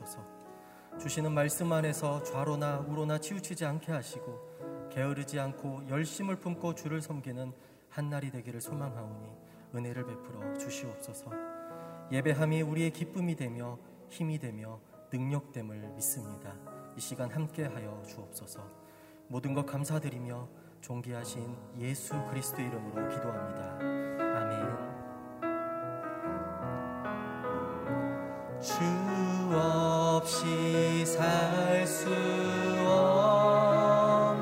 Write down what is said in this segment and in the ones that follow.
주옵소서. 주시는 말씀 안에서 좌로나 우로나 치우치지 않게 하시고 게으르지 않고 열심을 품고 주를 섬기는 한 날이 되기를 소망하오니 은혜를 베풀어 주시옵소서. 예배함이 우리의 기쁨이 되며 힘이 되며 능력됨을 믿습니다. 이 시간 함께하여 주옵소서. 모든 것 감사드리며 존귀하신 예수 그리스도 이름으로 기도합니다. 아멘. 주 없이 살 수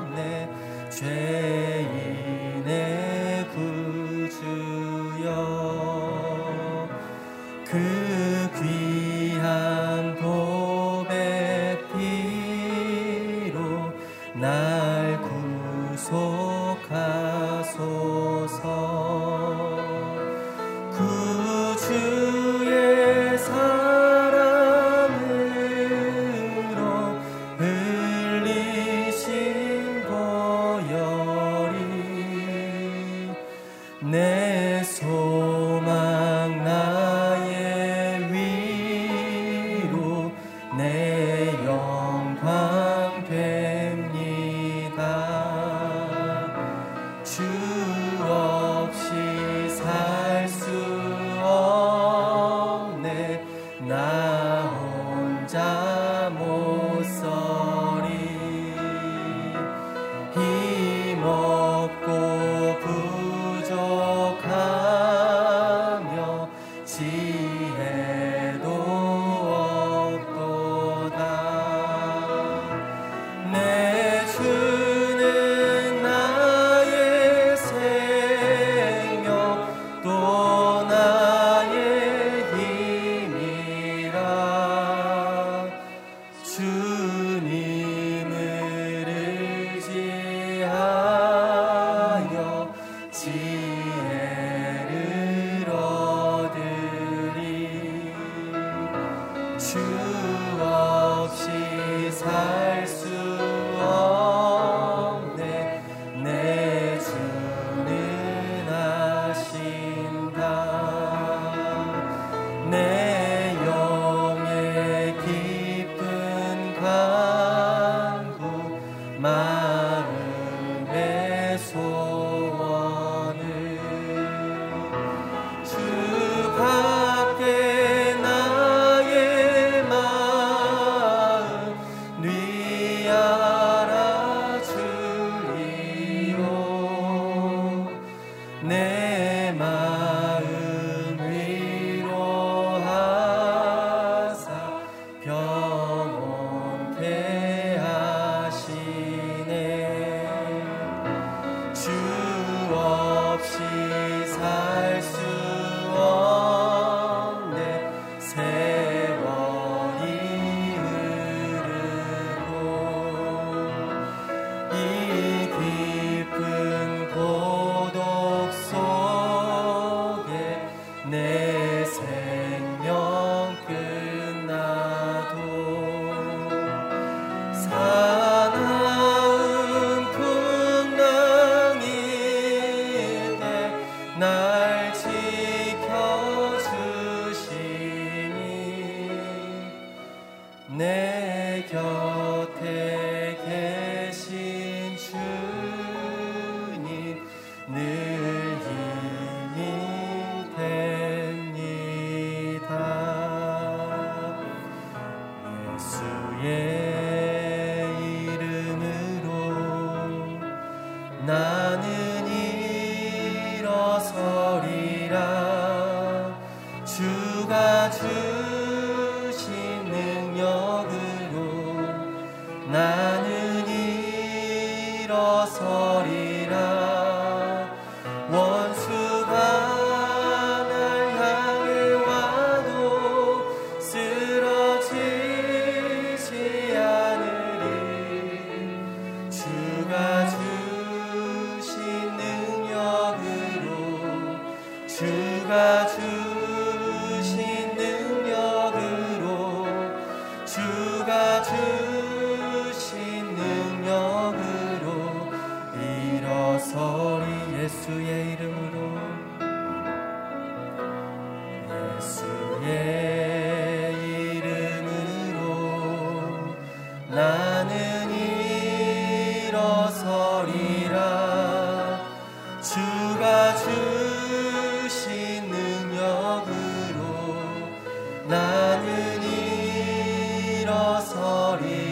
없네. 죄인의 구주여 그 귀한 보배 피로 날 구속하소서 일어서리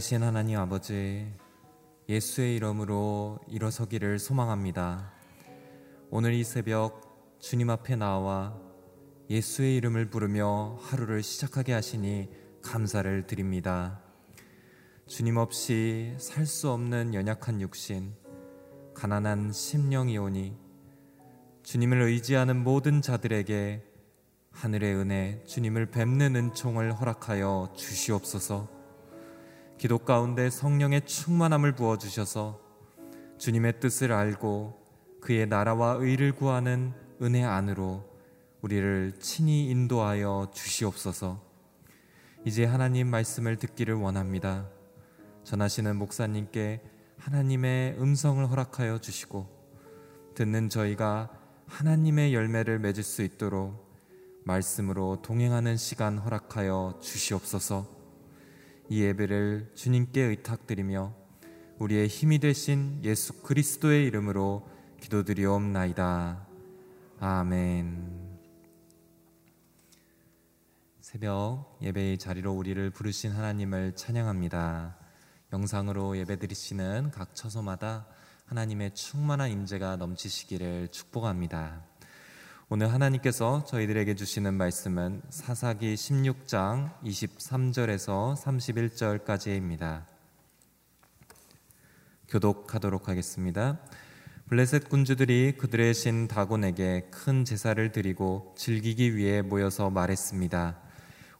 살아계신 하나님 아버지, 예수의 이름으로 일어서기를 소망합니다. 오늘 이 새벽 주님 앞에 나와 예수의 이름을 부르며 하루를 시작하게 하시니 감사를 드립니다. 주님 없이 살 수 없는 연약한 육신, 가난한 심령이오니 주님을 의지하는 모든 자들에게 하늘의 은혜, 주님을 뵙는 은총을 허락하여 주시옵소서. 기도 가운데 성령의 충만함을 부어 주셔서 주님의 뜻을 알고 그의 나라와 의를 구하는 은혜 안으로 우리를 친히 인도하여 주시옵소서. 이제 하나님 말씀을 듣기를 원합니다. 전하시는 목사님께 하나님의 음성을 허락하여 주시고 듣는 저희가 하나님의 열매를 맺을 수 있도록 말씀으로 동행하는 시간 허락하여 주시옵소서. 이 예배를 주님께 의탁드리며 우리의 힘이 되신 예수 그리스도의 이름으로 기도드리옵나이다. 아멘. 새벽 예배의 자리로 우리를 부르신 하나님을 찬양합니다. 영상으로 예배드리시는 각 처소마다 하나님의 충만한 임재가 넘치시기를 축복합니다. 오늘 하나님께서 저희들에게 주시는 말씀은 사사기 16장 23절에서 31절까지입니다. 교독하도록 하겠습니다. 블레셋 군주들이 그들의 신 다곤에게 큰 제사를 드리고 즐기기 위해 모여서 말했습니다.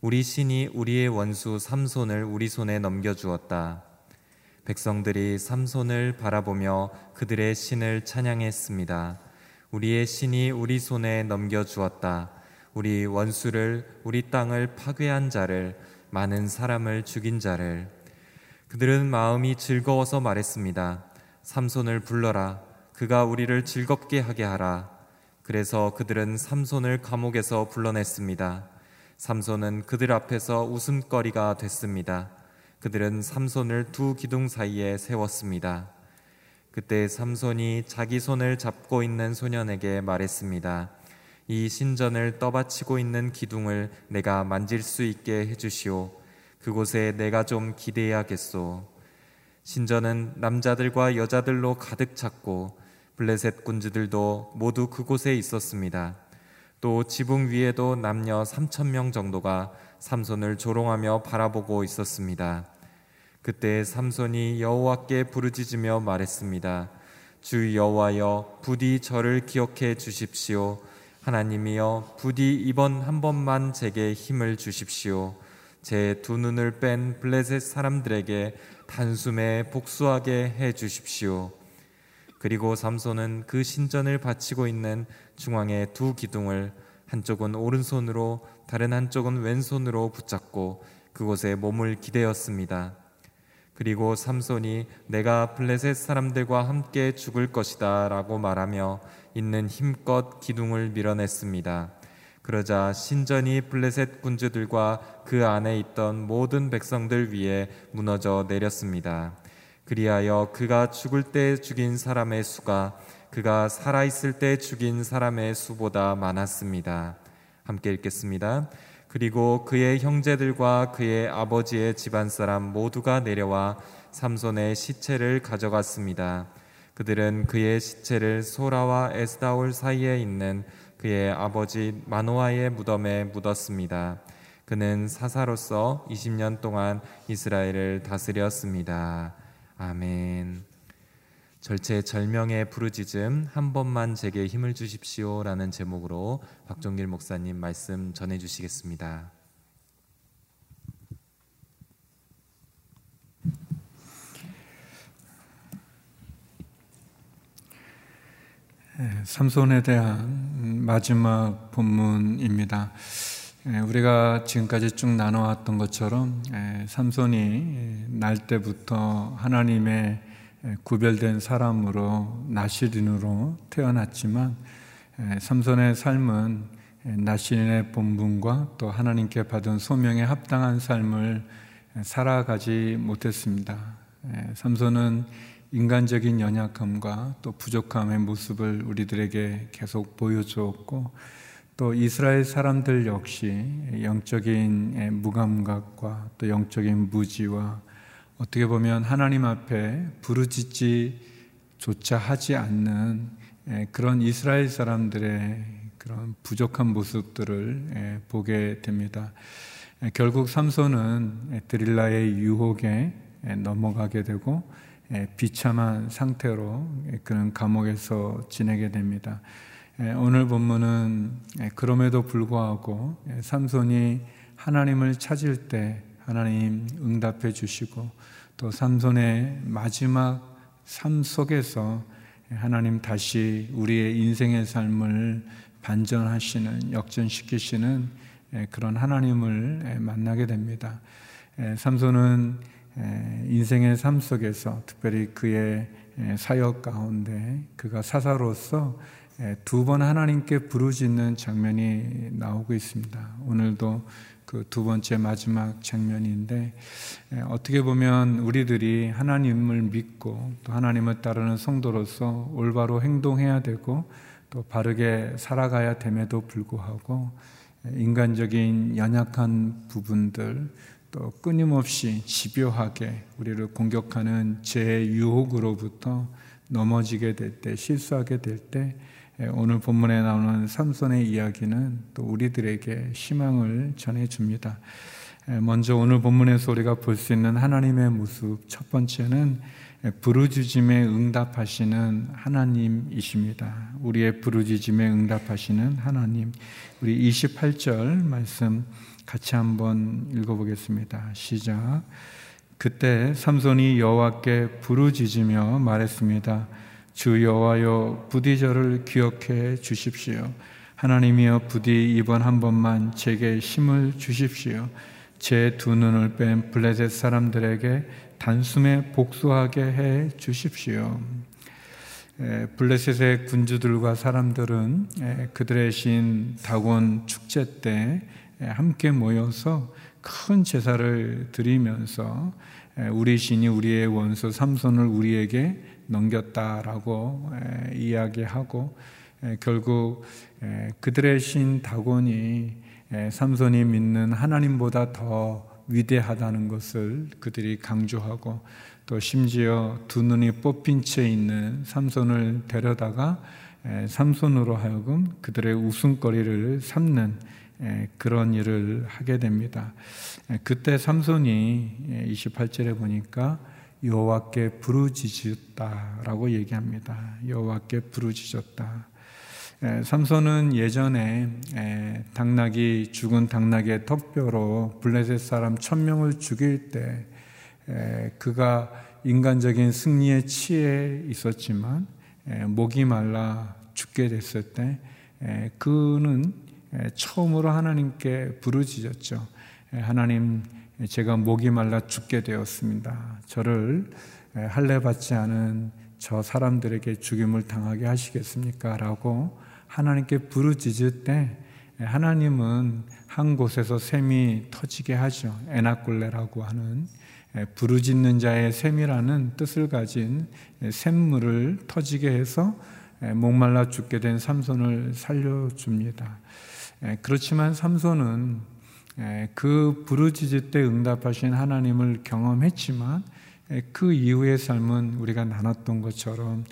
우리 신이 우리의 원수 삼손을 우리 손에 넘겨주었다. 백성들이 삼손을 바라보며 그들의 신을 찬양했습니다. 우리의 신이 우리 손에 넘겨주었다. 우리 원수를, 우리 땅을 파괴한 자를, 많은 사람을 죽인 자를. 그들은 마음이 즐거워서 말했습니다. 삼손을 불러라. 그가 우리를 즐겁게 하게 하라. 그래서 그들은 삼손을 감옥에서 불러냈습니다. 삼손은 그들 앞에서 웃음거리가 됐습니다. 그들은 삼손을 두 기둥 사이에 세웠습니다. 그때 삼손이 자기 손을 잡고 있는 소년에게 말했습니다. 이 신전을 떠받치고 있는 기둥을 내가 만질 수 있게 해주시오. 그곳에 내가 좀 기대야겠소. 신전은 남자들과 여자들로 가득 찼고 블레셋 군주들도 모두 그곳에 있었습니다. 또 지붕 위에도 남녀 3천 명 정도가 삼손을 조롱하며 바라보고 있었습니다. 그때 삼손이 여호와께 부르짖으며 말했습니다. 주 여호와여 부디 저를 기억해 주십시오. 하나님이여 부디 이번 한 번만 제게 힘을 주십시오. 제 두 눈을 뺀 블레셋 사람들에게 단숨에 복수하게 해 주십시오. 그리고 삼손은 그 신전을 바치고 있는 중앙의 두 기둥을 한쪽은 오른손으로 다른 한쪽은 왼손으로 붙잡고 그곳에 몸을 기대었습니다. 그리고 삼손이 내가 블레셋 사람들과 함께 죽을 것이다 라고 말하며 있는 힘껏 기둥을 밀어냈습니다. 그러자 신전이 블레셋 군주들과 그 안에 있던 모든 백성들 위에 무너져 내렸습니다. 그리하여 그가 죽을 때 죽인 사람의 수가 그가 살아있을 때 죽인 사람의 수보다 많았습니다. 함께 읽겠습니다. 그리고 그의 형제들과 그의 아버지의 집안 사람 모두가 내려와 삼손의 시체를 가져갔습니다. 그들은 그의 시체를 소라와 에스다올 사이에 있는 그의 아버지 마노아의 무덤에 묻었습니다. 그는 사사로서 20년 동안 이스라엘을 다스렸습니다. 아멘. 절체 절명의 부르짖음 한 번만 제게 힘을 주십시오라는 제목으로 박종길 목사님 말씀 전해 주시겠습니다. 예, 삼손에 대한 마지막 본문입니다. 예, 우리가 지금까지 쭉 나눠왔던 것처럼 예, 삼손이 날 때부터 하나님의 구별된 사람으로 나시린으로 태어났지만 삼손의 삶은 나시린의 본분과 또 하나님께 받은 소명에 합당한 삶을 살아가지 못했습니다. 삼손은 인간적인 연약함과 또 부족함의 모습을 우리들에게 계속 보여주었고 또 이스라엘 사람들 역시 영적인 무감각과 또 영적인 무지와 어떻게 보면 하나님 앞에 부르짖지조차 하지 않는 그런 이스라엘 사람들의 그런 부족한 모습들을 보게 됩니다. 결국 삼손은 드릴라의 유혹에 넘어가게 되고 비참한 상태로 그는 감옥에서 지내게 됩니다. 오늘 본문은 그럼에도 불구하고 삼손이 하나님을 찾을 때 하나님 응답해 주시고 또 삼손의 마지막 삶 속에서 하나님 다시 우리의 인생의 삶을 반전하시는 역전시키시는 그런 하나님을 만나게 됩니다. 삼손은 인생의 삶 속에서 특별히 그의 사역 가운데 그가 사사로서 두 번 하나님께 부르짖는 장면이 나오고 있습니다. 오늘도 그 두 번째 마지막 장면인데 어떻게 보면 우리들이 하나님을 믿고 또 하나님을 따르는 성도로서 올바로 행동해야 되고 또 바르게 살아가야 됨에도 불구하고 인간적인 연약한 부분들 또 끊임없이 집요하게 우리를 공격하는 제 유혹으로부터 넘어지게 될 때, 실수하게 될 때, 오늘 본문에 나오는 삼손의 이야기는 또 우리들에게 희망을 전해줍니다. 먼저 오늘 본문에서 우리가 볼 수 있는 하나님의 모습, 첫 번째는 부르짖음에 응답하시는 하나님이십니다. 우리의 부르짖음에 응답하시는 하나님. 우리 28절 말씀 같이 한번 읽어보겠습니다. 시작. 그때 삼손이 여호와께 부르짖으며 말했습니다. 주 여호와여 부디 저를 기억해 주십시오. 하나님이여 부디 이번 한 번만 제게 힘을 주십시오. 제 두 눈을 뺀 블레셋 사람들에게 단숨에 복수하게 해 주십시오. 블레셋의 군주들과 사람들은 그들의 신 다곤 축제 때 함께 모여서 큰 제사를 드리면서 우리 신이 우리의 원수 삼손을 우리에게 넘겼다라고 이야기하고 결국 그들의 신 다곤이 삼손이 믿는 하나님보다 더 위대하다는 것을 그들이 강조하고 또 심지어 두 눈이 뽑힌 채 있는 삼손을 데려다가 삼손으로 하여금 그들의 웃음거리를 삼는 그런 일을 하게 됩니다. 그때 삼손이 28절에 보니까 여호와께 부르짖었다라고 얘기합니다. 여호와께 부르짖었다. 삼손은 예전에 당나귀 죽은 당나귀의 턱뼈로 블레셋 사람 천 명을 죽일 때 그가 인간적인 승리에 취해 있었지만 목이 말라 죽게 됐을 때 그는 처음으로 하나님께 부르짖었죠. 하나님, 제가 목이 말라 죽게 되었습니다. 저를 할례 받지 않은 저 사람들에게 죽임을 당하게 하시겠습니까? 라고 하나님께 부르짖을 때 하나님은 한 곳에서 샘이 터지게 하죠. 에나골레라고 하는 부르짖는 자의 샘이라는 뜻을 가진 샘물을 터지게 해서 목말라 죽게 된 삼손을 살려줍니다. 그렇지만 삼손은 그 부르짖을 때 응답하신 하나님을 경험했지만 그 이후의 삶은 우리가 나눴던 것처럼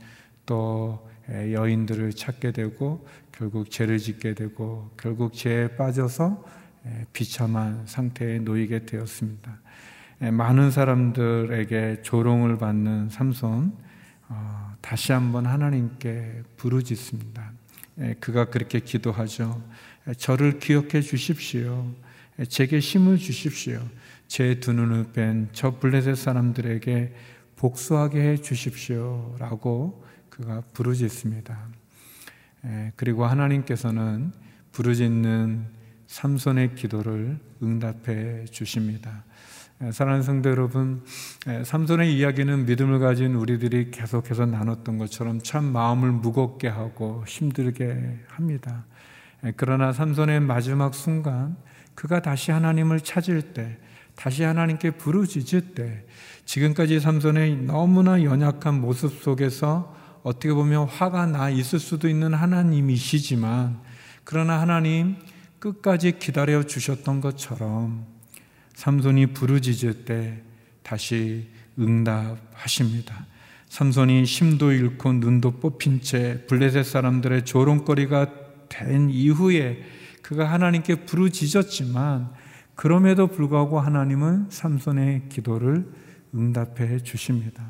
또 여인들을 찾게 되고 결국 죄를 짓게 되고 결국 죄에 빠져서 비참한 상태에 놓이게 되었습니다. 많은 사람들에게 조롱을 받는 삼손 어, 다시 한번 하나님께 부르짖습니다. 그가 그렇게 기도하죠. 저를 기억해 주십시오. 제게 힘을 주십시오. 제 두 눈을 뺀 저 블레셋 사람들에게 복수하게 해 주십시오 라고 그가 부르짖습니다. 그리고 하나님께서는 부르짖는 삼손의 기도를 응답해 주십니다. 사랑하는 성도 여러분, 삼손의 이야기는 믿음을 가진 우리들이 계속해서 나눴던 것처럼 참 마음을 무겁게 하고 힘들게 합니다. 그러나 삼손의 마지막 순간 그가 다시 하나님을 찾을 때 다시 하나님께 부르짖을 때 지금까지 삼손의 너무나 연약한 모습 속에서 어떻게 보면 화가 나 있을 수도 있는 하나님이시지만 그러나 하나님 끝까지 기다려 주셨던 것처럼 삼손이 부르짖을 때 다시 응답하십니다. 삼손이 심도 잃고 눈도 뽑힌 채 블레셋 사람들의 조롱거리가 된 이후에 그가 하나님께 부르짖었지만 그럼에도 불구하고 하나님은 삼손의 기도를 응답해 주십니다.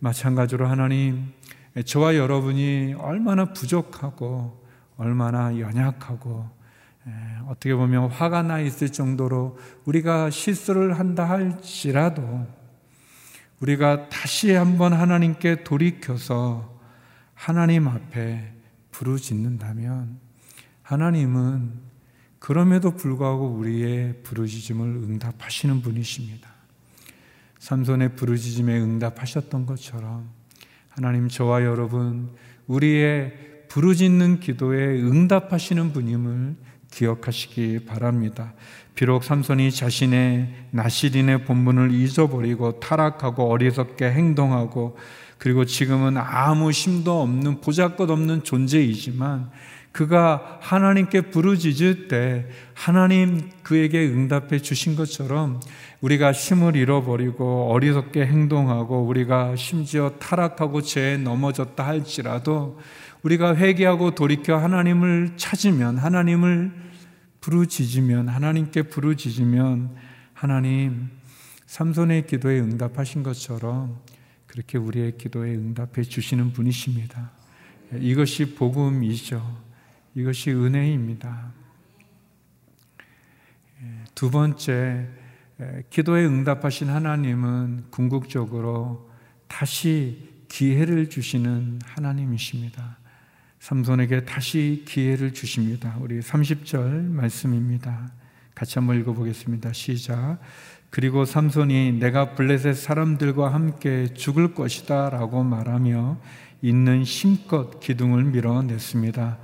마찬가지로 하나님 저와 여러분이 얼마나 부족하고 얼마나 연약하고 어떻게 보면 화가 나 있을 정도로 우리가 실수를 한다 할지라도 우리가 다시 한번 하나님께 돌이켜서 하나님 앞에 부르짖는다면 하나님은 그럼에도 불구하고 우리의 부르짖음을 응답하시는 분이십니다. 삼손의 부르짖음에 응답하셨던 것처럼 하나님 저와 여러분 우리의 부르짖는 기도에 응답하시는 분임을 기억하시기 바랍니다. 비록 삼손이 자신의 나시린의 본분을 잊어버리고 타락하고 어리석게 행동하고 그리고 지금은 아무 힘도 없는 보잘것 없는 존재이지만 그가 하나님께 부르짖을 때 하나님 그에게 응답해 주신 것처럼 우리가 힘을 잃어버리고 어리석게 행동하고 우리가 심지어 타락하고 죄에 넘어졌다 할지라도 우리가 회개하고 돌이켜 하나님을 찾으면 하나님을 부르짖으면 하나님께 부르짖으면 하나님 삼손의 기도에 응답하신 것처럼 그렇게 우리의 기도에 응답해 주시는 분이십니다. 이것이 복음이죠. 이것이 은혜입니다. 두 번째, 기도에 응답하신 하나님은 궁극적으로 다시 기회를 주시는 하나님이십니다. 삼손에게 다시 기회를 주십니다. 우리 30절 말씀입니다. 같이 한번 읽어보겠습니다. 시작. 그리고 삼손이 내가 블레셋 사람들과 함께 죽을 것이다 라고 말하며 있는 힘껏 기둥을 밀어냈습니다.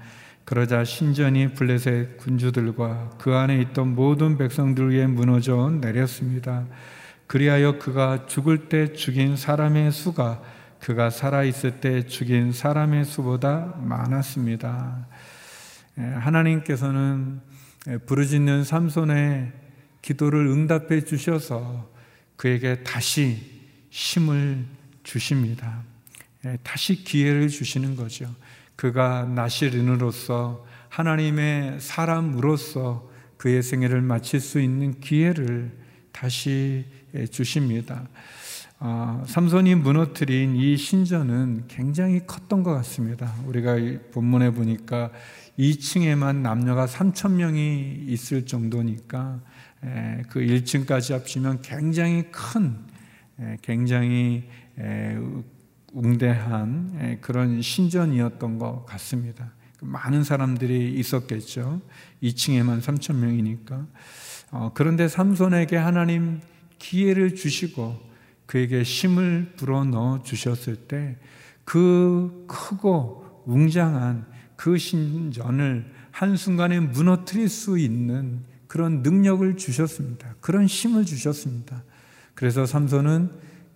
그러자 신전이 블레셋 군주들과 그 안에 있던 모든 백성들 위에 무너져 내렸습니다. 그리하여 그가 죽을 때 죽인 사람의 수가 그가 살아있을 때 죽인 사람의 수보다 많았습니다. 예, 하나님께서는 부르짖는 삼손의 기도를 응답해 주셔서 그에게 다시 힘을 주십니다. 예, 다시 기회를 주시는 거죠. 그가 나시린으로서 하나님의 사람으로서 그의 생애를 마칠 수 있는 기회를 다시 주십니다. 아, 삼손이 무너뜨린 이 신전은 굉장히 컸던 것 같습니다. 우리가 본문에 보니까 2층에만 남녀가 3천 명이 있을 정도니까 그 1층까지 합치면 굉장히 큰, 굉장히 웅대한 예, 그런 신전이었던 것 같습니다. 많은 사람들이 있었겠죠. 2층에만 3천 명이니까. 어, 그런데 삼손에게 하나님 기회를 주시고 그에게 힘을 불어 넣어 주셨을 때 그 크고 웅장한 그 신전을 한순간에 무너뜨릴 수 있는 그런 능력을 주셨습니다. 그런 힘을 주셨습니다. 그래서 삼손은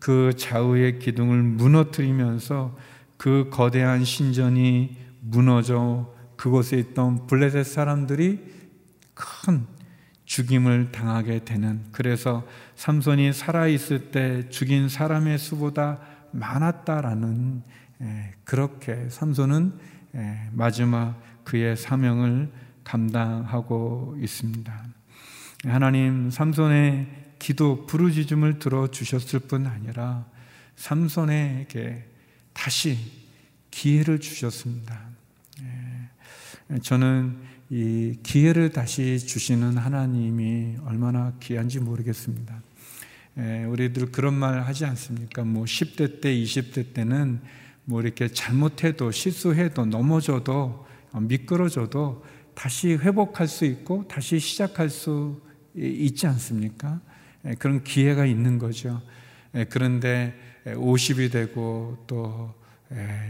그 좌우의 기둥을 무너뜨리면서 그 거대한 신전이 무너져 그곳에 있던 블레셋 사람들이 큰 죽임을 당하게 되는 그래서 삼손이 살아 있을 때 죽인 사람의 수보다 많았다라는 예, 그렇게 삼손은 예, 마지막 그의 사명을 감당하고 있습니다. 하나님 삼손의 기도 부르짖음을 들어 주셨을 뿐 아니라 삼손에게 다시 기회를 주셨습니다. 예, 저는 이 기회를 다시 주시는 하나님이 얼마나 귀한지 모르겠습니다. 예, 우리들 그런 말 하지 않습니까? 뭐 10대 때, 20대 때는 뭐 이렇게 잘못해도 실수해도 넘어져도 미끄러져도 다시 회복할 수 있고 다시 시작할 수 있지 않습니까? 예, 그런 기회가 있는 거죠. 예, 그런데 50이 되고 또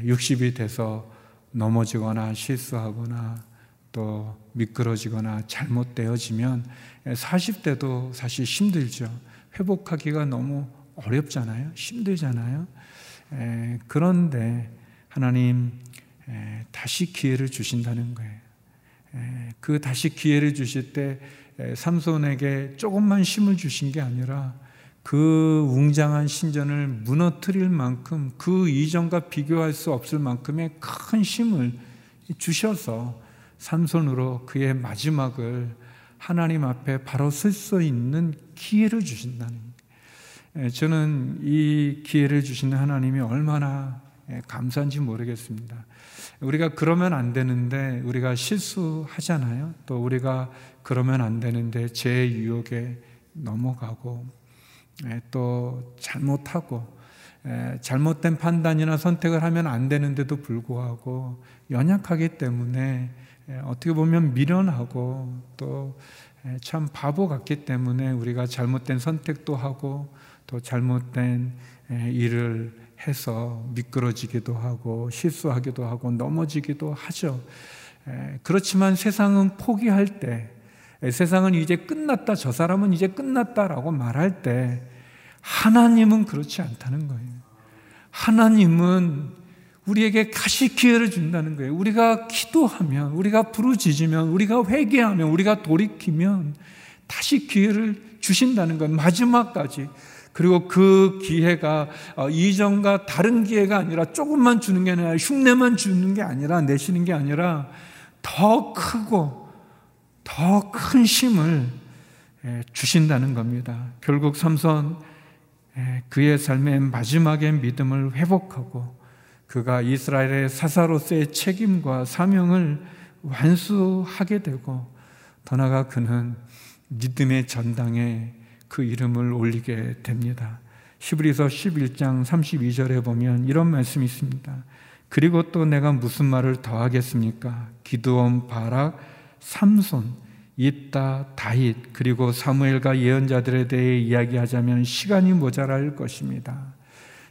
60이 돼서 넘어지거나 실수하거나 또 미끄러지거나 잘못되어지면 40대도 사실 힘들죠. 회복하기가 너무 어렵잖아요. 힘들잖아요. 에, 그런데 하나님 에, 다시 기회를 주신다는 거예요. 에, 그 다시 기회를 주실 때 삼손에게 조금만 힘을 주신 게 아니라 그 웅장한 신전을 무너뜨릴 만큼 그 이전과 비교할 수 없을 만큼의 큰 힘을 주셔서 삼손으로 그의 마지막을 하나님 앞에 바로 쓸 수 있는 기회를 주신다는 거예요. 저는 이 기회를 주시는 하나님이 얼마나 감사한지 모르겠습니다. 우리가 그러면 안 되는데 우리가 실수하잖아요. 또 우리가 그러면 안 되는데 제 유혹에 넘어가고 또 잘못하고 잘못된 판단이나 선택을 하면 안 되는데도 불구하고 연약하기 때문에 어떻게 보면 미련하고 또 참 바보 같기 때문에 우리가 잘못된 선택도 하고 또 잘못된 일을 해서 미끄러지기도 하고 실수하기도 하고 넘어지기도 하죠. 그렇지만 세상은 포기할 때 세상은 이제 끝났다 저 사람은 이제 끝났다라고 말할 때 하나님은 그렇지 않다는 거예요. 하나님은 우리에게 다시 기회를 준다는 거예요. 우리가 기도하면, 우리가 부르짖으면, 우리가 회개하면, 우리가 돌이키면 다시 기회를 주신다는 건 마지막까지. 그리고 그 기회가 어, 이전과 다른 기회가 아니라 조금만 주는 게 아니라 흉내만 주는 게 아니라 내시는 게 아니라 더 크고 더 큰 힘을 예, 주신다는 겁니다. 결국 삼선 예, 그의 삶의 마지막의 믿음을 회복하고 그가 이스라엘의 사사로서의 책임과 사명을 완수하게 되고 더 나아가 그는 믿음의 전당에 그 이름을 올리게 됩니다. 히브리서 11장 32절에 보면 이런 말씀이 있습니다. 그리고 또 내가 무슨 말을 더 하겠습니까? 기드온, 바락, 삼손, 이따, 다윗, 그리고 사무엘과 예언자들에 대해 이야기하자면 시간이 모자랄 것입니다.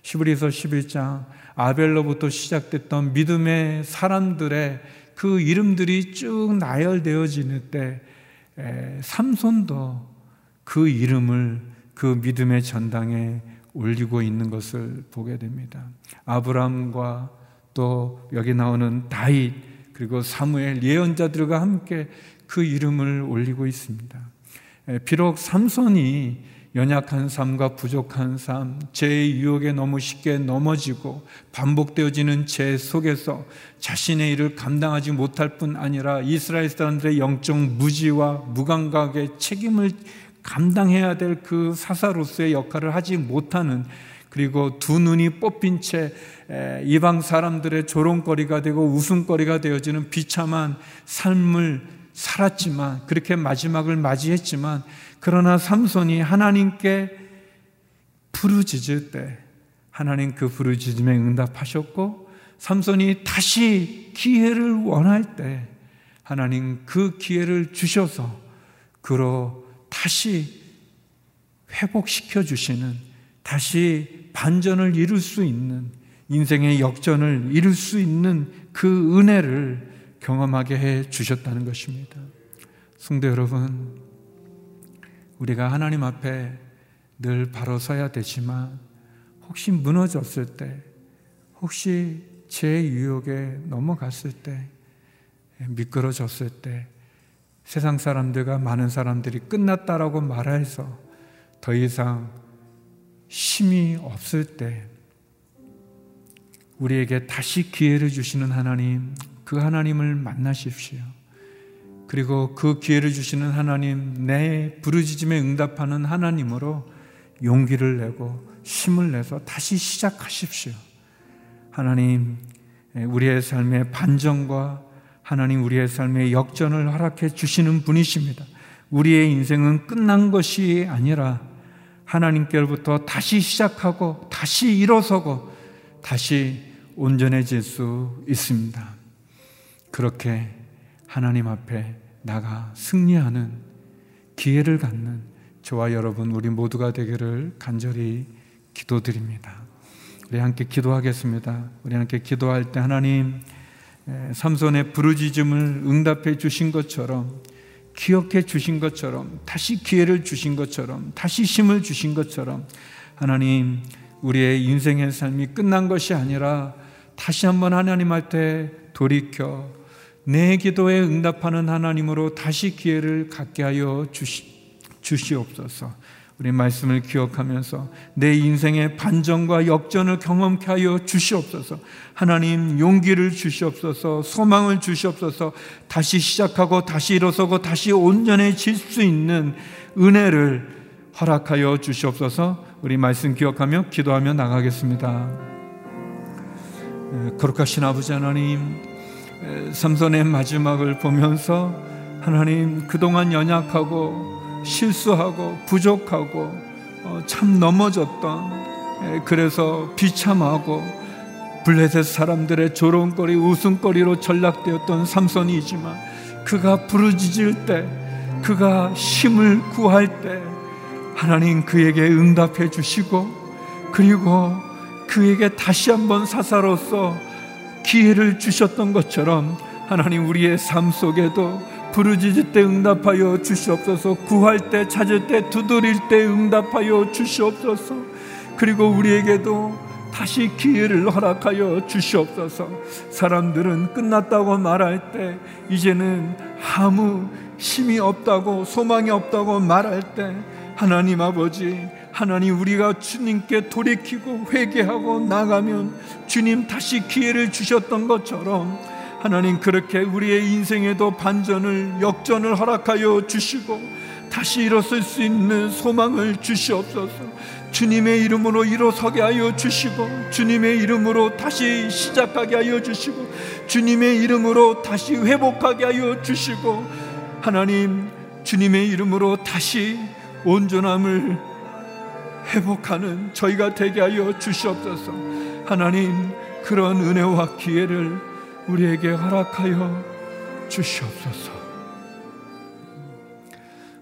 히브리서 11장 아벨로부터 시작됐던 믿음의 사람들의 그 이름들이 쭉 나열되어지는 때 삼손도 그 이름을 그 믿음의 전당에 올리고 있는 것을 보게 됩니다. 아브람과 또 여기 나오는 다윗 그리고 사무엘 예언자들과 함께 그 이름을 올리고 있습니다. 비록 삼손이 연약한 삶과 부족한 삶, 죄의 유혹에 너무 쉽게 넘어지고 반복되어지는 죄 속에서 자신의 일을 감당하지 못할 뿐 아니라 이스라엘 사람들의 영적 무지와 무감각의 책임을 감당해야 될 그 사사로서의 역할을 하지 못하는 그리고 두 눈이 뽑힌 채 이방 사람들의 조롱거리가 되고 웃음거리가 되어지는 비참한 삶을 살았지만 그렇게 마지막을 맞이했지만 그러나 삼손이 하나님께 부르짖을 때 하나님 그 부르짖음에 응답하셨고 삼손이 다시 기회를 원할 때 하나님 그 기회를 주셔서 그로 다시 회복시켜 주시는 다시 반전을 이룰 수 있는 인생의 역전을 이룰 수 있는 그 은혜를 경험하게 해 주셨다는 것입니다. 성도 여러분, 우리가 하나님 앞에 늘 바로 서야 되지만 혹시 무너졌을 때, 혹시 제 유혹에 넘어갔을 때, 미끄러졌을 때, 세상 사람들과 많은 사람들이 끝났다라고 말해서 더 이상 힘이 없을 때, 우리에게 다시 기회를 주시는 하나님, 그 하나님을 만나십시오. 그리고 그 기회를 주시는 하나님, 내 부르짖음에 응답하는 하나님으로 용기를 내고 힘을 내서 다시 시작하십시오. 하나님, 우리의 삶의 반전과 하나님 우리의 삶의 역전을 허락해 주시는 분이십니다. 우리의 인생은 끝난 것이 아니라 하나님께로부터 다시 시작하고 다시 일어서고 다시 온전해질 수 있습니다. 그렇게 하나님 앞에 나가 승리하는 기회를 갖는 저와 여러분 우리 모두가 되기를 간절히 기도드립니다. 우리 함께 기도하겠습니다. 우리 함께 기도할 때 하나님 삼손의 부르짖음을 응답해 주신 것처럼 기억해 주신 것처럼 다시 기회를 주신 것처럼 다시 힘을 주신 것처럼 하나님 우리의 인생의 삶이 끝난 것이 아니라 다시 한번 하나님 할 때 돌이켜 내 기도에 응답하는 하나님으로 다시 기회를 갖게 하여 주시, 주시옵소서. 우리 말씀을 기억하면서 내 인생의 반전과 역전을 경험케 하여 주시옵소서. 하나님 용기를 주시옵소서. 소망을 주시옵소서. 다시 시작하고 다시 일어서고 다시 온전해질 수 있는 은혜를 허락하여 주시옵소서. 우리 말씀 기억하며 기도하며 나가겠습니다. 거룩하신 아버지 하나님 삼손의 마지막을 보면서 하나님 그동안 연약하고 실수하고 부족하고 어, 참 넘어졌던 그래서 비참하고 블레셋 사람들의 조롱거리 웃음거리로 전락되었던 삼손이지만 그가 부르짖을 때 그가 힘을 구할 때 하나님 그에게 응답해 주시고 그리고 그에게 다시 한번 사사로서 기회를 주셨던 것처럼 하나님 우리의 삶 속에도 부르짖을 때 응답하여 주시옵소서. 구할 때 찾을 때 두드릴 때 응답하여 주시옵소서. 그리고 우리에게도 다시 기회를 허락하여 주시옵소서. 사람들은 끝났다고 말할 때 이제는 아무 힘이 없다고 소망이 없다고 말할 때 하나님 아버지 하나님 우리가 주님께 돌이키고 회개하고 나가면 주님 다시 기회를 주셨던 것처럼 하나님 그렇게 우리의 인생에도 반전을 역전을 허락하여 주시고 다시 일어설 수 있는 소망을 주시옵소서. 주님의 이름으로 일어서게 하여 주시고 주님의 이름으로 다시 시작하게 하여 주시고 주님의 이름으로 다시 회복하게 하여 주시고 하나님 주님의 이름으로 다시 온전함을 회복하는 저희가 되게 하여 주시옵소서. 하나님, 그런 은혜와 기회를 우리에게 허락하여 주시옵소서.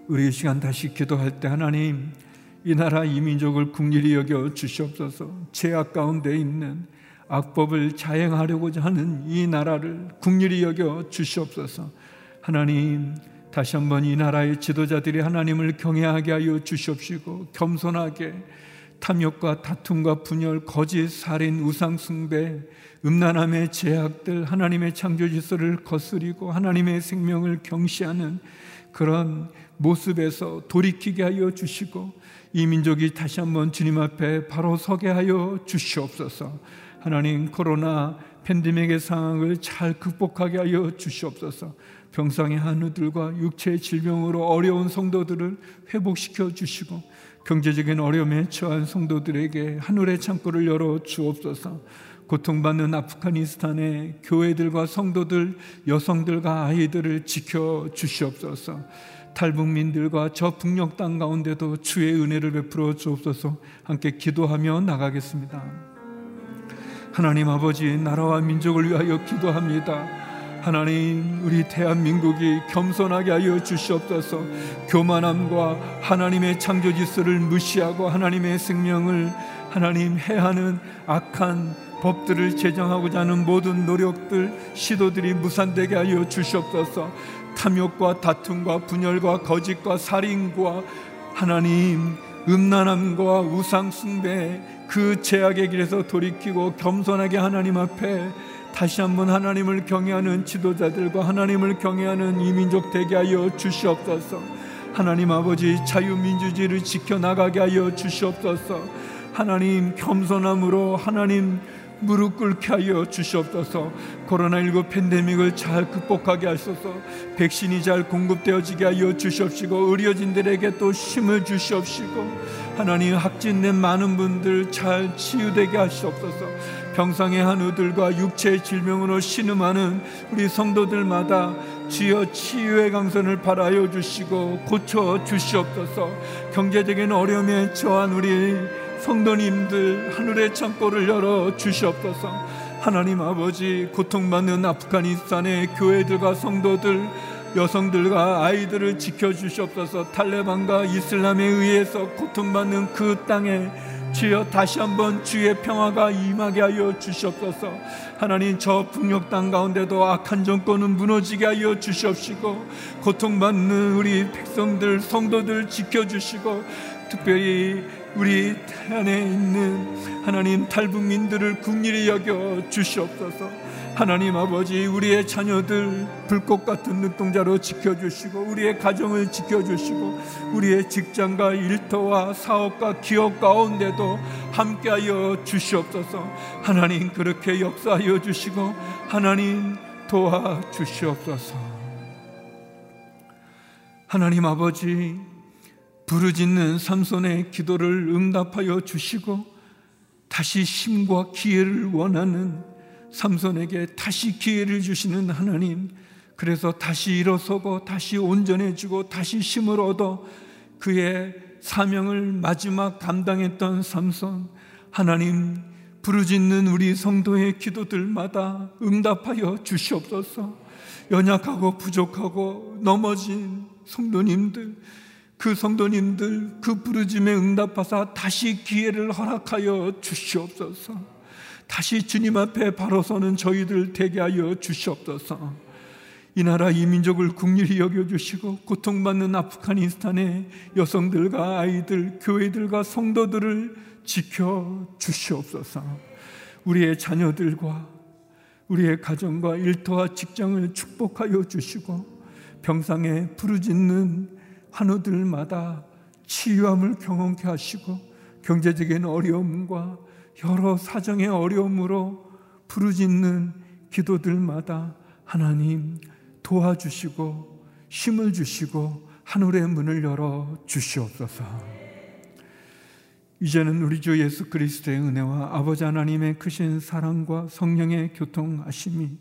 우리 시간 다시 기도할 때 하나님, 이 나라 이 민족을 국리히 여겨 주시옵소서. 죄악 가운데 있는 악법을 자행하려고자 하는 이 나라를 국리히 여겨 주시옵소서. 하나님, 다시 한번 이 나라의 지도자들이 하나님을 경외하게 하여 주시옵시고 겸손하게 탐욕과 다툼과 분열, 거짓, 살인, 우상 숭배, 음란함의 제약들, 하나님의 창조 질서를 거스리고 하나님의 생명을 경시하는 그런 모습에서 돌이키게 하여 주시고 이 민족이 다시 한번 주님 앞에 바로 서게 하여 주시옵소서. 하나님 코로나 팬데믹의 상황을 잘 극복하게 하여 주시옵소서. 병상의 한우들과 육체의 질병으로 어려운 성도들을 회복시켜 주시고 경제적인 어려움에 처한 성도들에게 하늘의 창고를 열어 주옵소서. 고통받는 아프가니스탄의 교회들과 성도들, 여성들과 아이들을 지켜 주시옵소서. 탈북민들과 저 북녘 땅 가운데도 주의 은혜를 베풀어 주옵소서. 함께 기도하며 나가겠습니다. 하나님 아버지 나라와 민족을 위하여 기도합니다. 하나님 우리 대한민국이 겸손하게 하여 주시옵소서 교만함과 하나님의 창조 질서를 무시하고 하나님의 생명을 하나님 해하는 악한 법들을 제정하고자 하는 모든 노력들 시도들이 무산되게 하여 주시옵소서 탐욕과 다툼과 분열과 거짓과 살인과 하나님 음란함과 우상 숭배 그 죄악의 길에서 돌이키고 겸손하게 하나님 앞에 다시 한번 하나님을 경외하는 지도자들과 하나님을 경외하는 이민족 되게 하여 주시옵소서. 하나님 아버지 자유민주주의를 지켜나가게 하여 주시옵소서. 하나님 겸손함으로 하나님 무릎 꿇게 하여 주시옵소서. 코로나19 팬데믹을 잘 극복하게 하소서. 백신이 잘 공급되어지게 하여 주시옵시고 의료진들에게 또 힘을 주시옵시고 하나님 확진된 많은 분들 잘 치유되게 하시옵소서. 병상의 한우들과 육체의 질병으로 신음하는 우리 성도들마다 주여 치유의 강선을 바라여 주시고 고쳐 주시옵소서. 경제적인 어려움에 처한 우리 성도님들 하늘의 창고를 열어 주시옵소서. 하나님 아버지 고통받는 아프가니스탄의 교회들과 성도들 여성들과 아이들을 지켜 주시옵소서. 탈레반과 이슬람에 의해서 고통받는 그 땅에 주여 다시 한번 주의 평화가 임하게 하여 주시옵소서. 하나님 저 북녘 땅 가운데도 악한 정권은 무너지게 하여 주시옵시고 고통받는 우리 백성들 성도들 지켜 주시고 특별히 우리 안에 있는 하나님 탈북민들을 국리히 여겨 주시옵소서. 하나님 아버지 우리의 자녀들 불꽃 같은 눈동자로 지켜주시고 우리의 가정을 지켜주시고 우리의 직장과 일터와 사업과 기업 가운데도 함께하여 주시옵소서. 하나님 그렇게 역사하여 주시고 하나님 도와 주시옵소서. 하나님 아버지 부르짖는 삼손의 기도를 응답하여 주시고 다시 힘과 기회를 원하는 삼손에게 다시 기회를 주시는 하나님 그래서 다시 일어서고 다시 온전해지고 다시 힘을 얻어 그의 사명을 마지막 감당했던 삼손 하나님 부르짖는 우리 성도의 기도들마다 응답하여 주시옵소서. 연약하고 부족하고 넘어진 성도님들 그 성도님들 그 부르짐에 응답하사 다시 기회를 허락하여 주시옵소서. 다시 주님 앞에 바로 서는 저희들 되게 하여 주시옵소서. 이 나라 이 민족을 국률히 여겨 주시고 고통받는 아프가니스탄의 여성들과 아이들, 교회들과 성도들을 지켜 주시옵소서. 우리의 자녀들과 우리의 가정과 일터와 직장을 축복하여 주시고 병상에 부르짖는 환우들마다 치유함을 경험케 하시고 경제적인 어려움과 여러 사정의 어려움으로 부르짖는 기도들마다 하나님 도와주시고 힘을 주시고 하늘의 문을 열어 주시옵소서. 이제는 우리 주 예수 그리스도의 은혜와 아버지 하나님의 크신 사랑과 성령의 교통하심이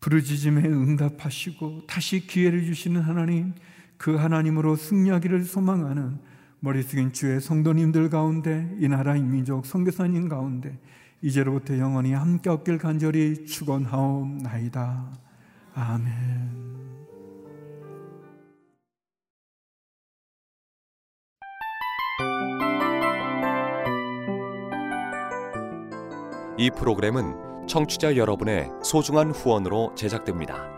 부르짖음에 응답하시고 다시 기회를 주시는 하나님 그 하나님으로 승리하기를 소망하는 머리 숙인 주의 성도님들 가운데 이 나라 인민족 선교사님 가운데 이제로부터 영원히 함께 없길 간절히 축원하옵나이다. 아멘. 이 프로그램은 청취자 여러분의 소중한 후원으로 제작됩니다.